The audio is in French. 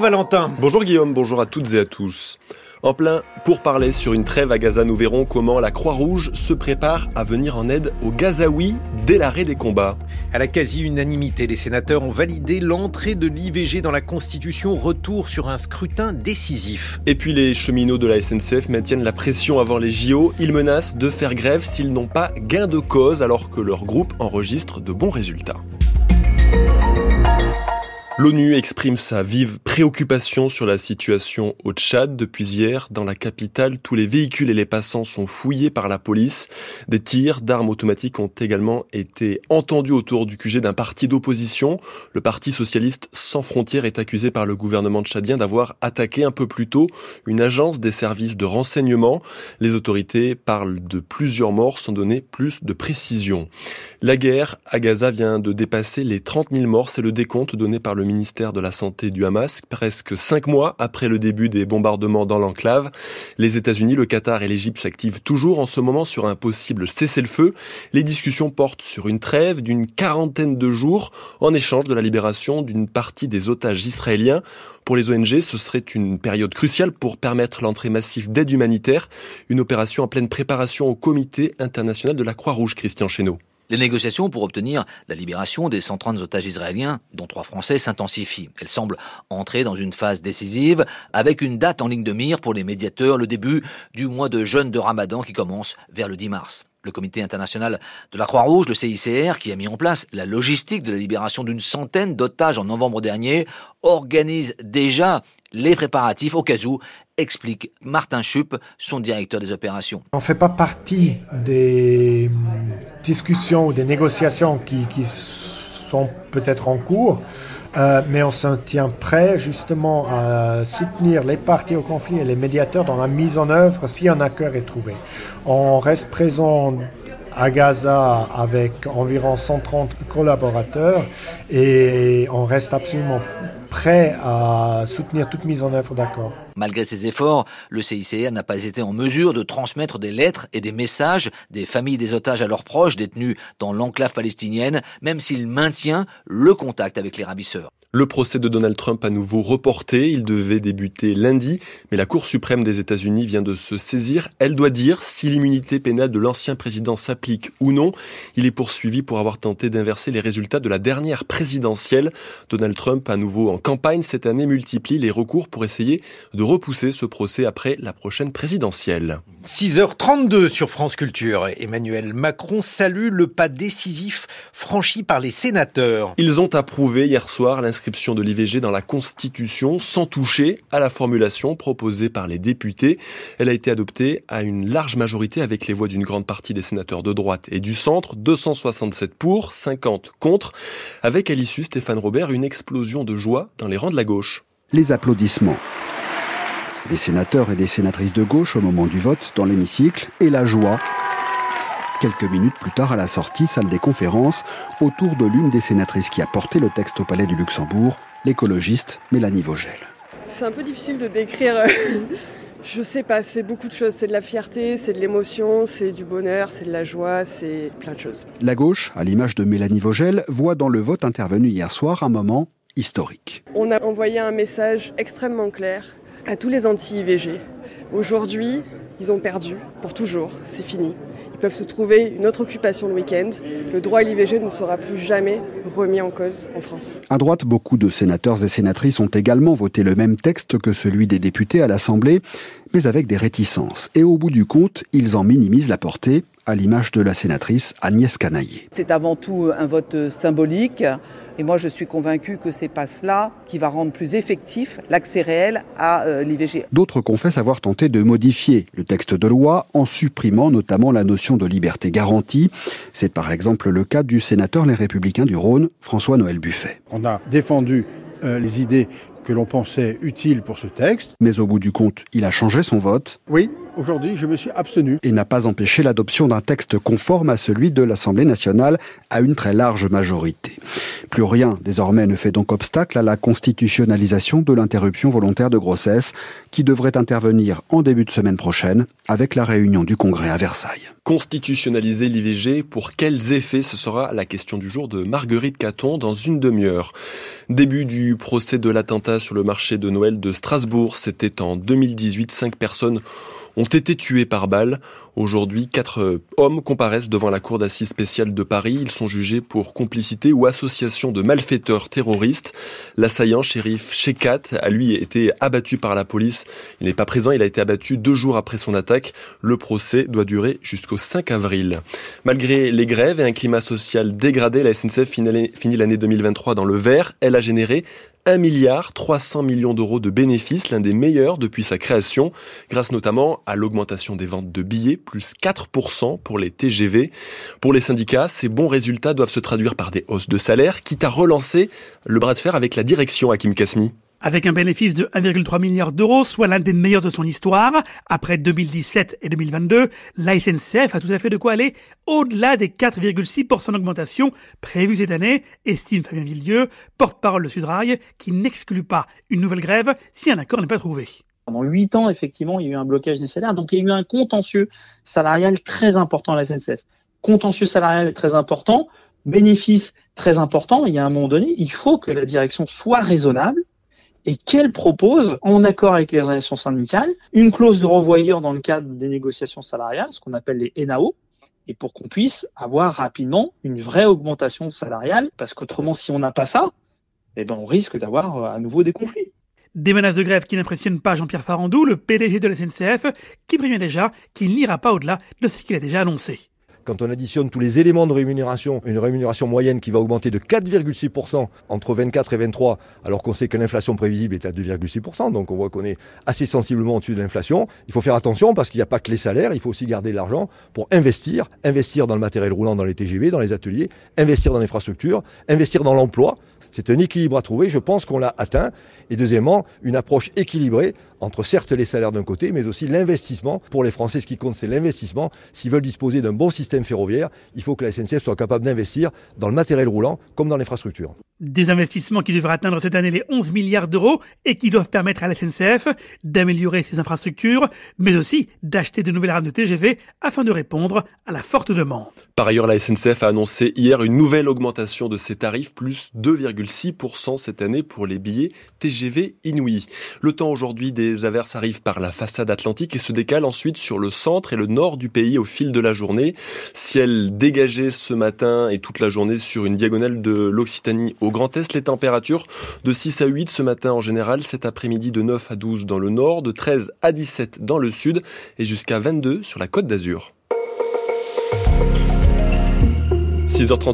Valentin. Bonjour Guillaume, bonjour à toutes et à tous. En plein pour parler sur une trêve à Gaza, nous verrons comment la Croix-Rouge se prépare à venir en aide aux Gazaouis dès l'arrêt des combats. À la quasi-unanimité, les sénateurs ont validé l'entrée de l'IVG dans la Constitution, retour sur un scrutin décisif. Et puis les cheminots de la SNCF maintiennent la pression avant les JO. Ils menacent de faire grève s'ils n'ont pas gain de cause alors que leur groupe enregistre de bons résultats. L'ONU exprime sa vive préoccupation sur la situation au Tchad. Depuis hier, dans la capitale, tous les véhicules et les passants sont fouillés par la police. Des tirs d'armes automatiques ont également été entendus autour du QG d'un parti d'opposition. Le Parti socialiste sans frontières est accusé par le gouvernement tchadien d'avoir attaqué un peu plus tôt une agence des services de renseignement. Les autorités parlent de plusieurs morts sans donner plus de précision. La guerre à Gaza vient de dépasser les 30 000 morts. C'est le décompte donné par le ministère de la Santé du Hamas, presque cinq mois après le début des bombardements dans l'enclave. Les États-Unis, le Qatar et l'Égypte s'activent toujours en ce moment sur un possible cessez-le-feu. Les discussions portent sur une trêve d'une quarantaine de jours en échange de la libération d'une partie des otages israéliens. Pour les ONG, ce serait une période cruciale pour permettre l'entrée massive d'aide humanitaire, une opération en pleine préparation au comité international de la Croix-Rouge, Christian Chesneau. Les négociations pour obtenir la libération des 130 otages israéliens, dont trois Français, s'intensifient. Elles semblent entrer dans une phase décisive, avec une date en ligne de mire pour les médiateurs, le début du mois de jeûne de Ramadan qui commence vers le 10 mars. Le comité international de la Croix-Rouge, le CICR, qui a mis en place la logistique de la libération d'une centaine d'otages en novembre dernier, organise déjà les préparatifs au cas où, explique Martin Schupp, son directeur des opérations. On ne fait pas partie des discussions ou des négociations qui, sont peut-être en cours. Euh, mais on se tient prêt justement à soutenir les parties au conflit et les médiateurs dans la mise en œuvre si un accord est trouvé. On reste présent à Gaza avec environ 130 collaborateurs et on reste absolument prêt à soutenir toute mise en œuvre d'accord. Malgré ces efforts, le CICR n'a pas été en mesure de transmettre des lettres et des messages des familles des otages à leurs proches détenus dans l'enclave palestinienne, même s'il maintient le contact avec les ravisseurs. Le procès de Donald Trump à nouveau reporté. Il devait débuter lundi, mais la Cour suprême des États-Unis vient de se saisir. Elle doit dire si l'immunité pénale de l'ancien président s'applique ou non. Il est poursuivi pour avoir tenté d'inverser les résultats de la dernière présidentielle. Donald Trump, à nouveau en campagne cette année, multiplie les recours pour essayer de repousser ce procès après la prochaine présidentielle. 6h32 sur France Culture. Emmanuel Macron salue le pas décisif franchi par les sénateurs. Ils ont approuvé hier soir l'inscription de l'IVG dans la Constitution sans toucher à la formulation proposée par les députés. Elle a été adoptée à une large majorité avec les voix d'une grande partie des sénateurs de droite et du centre, 267 pour, 50 contre, avec à l'issue Stéphane Robert une explosion de joie dans les rangs de la gauche. Les applaudissements des sénateurs et des sénatrices de gauche au moment du vote dans l'hémicycle et la joie Quelques minutes plus tard, à la sortie, salle des conférences, autour de l'une des sénatrices qui a porté le texte au Palais du Luxembourg, l'écologiste Mélanie Vogel. C'est un peu difficile de décrire. Euh, je sais pas, c'est beaucoup de choses. C'est de la fierté, c'est de l'émotion, c'est du bonheur, c'est de la joie, c'est plein de choses. La gauche, à l'image de Mélanie Vogel, voit dans le vote intervenu hier soir un moment historique. On a envoyé un message extrêmement clair à tous les anti-IVG. Aujourd'hui, ils ont perdu pour toujours, c'est fini peuvent se trouver une autre occupation le week-end. Le droit à l'IVG ne sera plus jamais remis en cause en France. À droite, beaucoup de sénateurs et sénatrices ont également voté le même texte que celui des députés à l'Assemblée, mais avec des réticences. Et au bout du compte, ils en minimisent la portée à l'image de la sénatrice Agnès Canaillé. C'est avant tout un vote symbolique. Et moi, je suis convaincu que c'est pas cela qui va rendre plus effectif l'accès réel à euh, l'IVG. D'autres confessent avoir tenté de modifier le texte de loi en supprimant notamment la notion de liberté garantie. C'est par exemple le cas du sénateur Les Républicains du Rhône, François-Noël Buffet. On a défendu euh, les idées que l'on pensait utiles pour ce texte. Mais au bout du compte, il a changé son vote. Oui, aujourd'hui, je me suis abstenu. Et n'a pas empêché l'adoption d'un texte conforme à celui de l'Assemblée nationale à une très large majorité. Plus rien désormais ne fait donc obstacle à la constitutionnalisation de l'interruption volontaire de grossesse qui devrait intervenir en début de semaine prochaine avec la réunion du Congrès à Versailles. Constitutionnaliser l'IVG, pour quels effets? Ce sera la question du jour de Marguerite Caton dans une demi-heure. Début du procès de l'attentat sur le marché de Noël de Strasbourg, c'était en 2018. Cinq personnes ont été tués par balle. Aujourd'hui, quatre euh, hommes comparaissent devant la cour d'assises spéciale de Paris. Ils sont jugés pour complicité ou association de malfaiteurs terroristes. L'assaillant, shérif Shekat, a lui été abattu par la police. Il n'est pas présent, il a été abattu deux jours après son attaque. Le procès doit durer jusqu'au 5 avril. Malgré les grèves et un climat social dégradé, la SNCF finit l'année 2023 dans le vert. Elle a généré 1 milliard 300 millions d'euros de bénéfices, l'un des meilleurs depuis sa création, grâce notamment à l'augmentation des ventes de billets, plus 4% pour les TGV. Pour les syndicats, ces bons résultats doivent se traduire par des hausses de salaire, quitte à relancer le bras de fer avec la direction Hakim Kasmi. Avec un bénéfice de 1,3 milliard d'euros, soit l'un des meilleurs de son histoire, après 2017 et 2022, la SNCF a tout à fait de quoi aller au-delà des 4,6% d'augmentation prévue cette année, estime Fabien Villieu, porte-parole de Sudrail, qui n'exclut pas une nouvelle grève si un accord n'est pas trouvé. Pendant huit ans, effectivement, il y a eu un blocage des salaires, donc il y a eu un contentieux salarial très important à la SNCF. Contentieux salarial très important, bénéfice très important, il y a un moment donné, il faut que la direction soit raisonnable et qu'elle propose, en accord avec les organisations syndicales, une clause de revoyure dans le cadre des négociations salariales, ce qu'on appelle les NAO, et pour qu'on puisse avoir rapidement une vraie augmentation salariale, parce qu'autrement, si on n'a pas ça, eh ben, on risque d'avoir euh, à nouveau des conflits. Des menaces de grève qui n'impressionnent pas Jean-Pierre Farandou, le PDG de la SNCF, qui prévient déjà qu'il n'ira pas au-delà de ce qu'il a déjà annoncé. Quand on additionne tous les éléments de rémunération, une rémunération moyenne qui va augmenter de 4,6% entre 24 et 23, alors qu'on sait que l'inflation prévisible est à 2,6%, donc on voit qu'on est assez sensiblement au-dessus de l'inflation. Il faut faire attention parce qu'il n'y a pas que les salaires, il faut aussi garder de l'argent pour investir, investir dans le matériel roulant, dans les TGV, dans les ateliers, investir dans l'infrastructure, investir dans l'emploi. C'est un équilibre à trouver, je pense qu'on l'a atteint. Et deuxièmement, une approche équilibrée entre certes les salaires d'un côté, mais aussi l'investissement. Pour les Français, ce qui compte, c'est l'investissement. S'ils veulent disposer d'un bon système ferroviaire, il faut que la SNCF soit capable d'investir dans le matériel roulant comme dans l'infrastructure. Des investissements qui devraient atteindre cette année les 11 milliards d'euros et qui doivent permettre à la SNCF d'améliorer ses infrastructures, mais aussi d'acheter de nouvelles rames de TGV afin de répondre à la forte demande. Par ailleurs, la SNCF a annoncé hier une nouvelle augmentation de ses tarifs, plus 2,6% cette année pour les billets TGV inouïs. Le temps aujourd'hui des averses arrivent par la façade atlantique et se décalent ensuite sur le centre et le nord du pays au fil de la journée. Ciel dégagé ce matin et toute la journée sur une diagonale de l'Occitanie au Grand Est. Les températures de 6 à 8 ce matin en général, cet après-midi de 9 à 12 dans le nord, de 13 à 17 dans le sud et jusqu'à 22 sur la côte d'Azur. 6h38.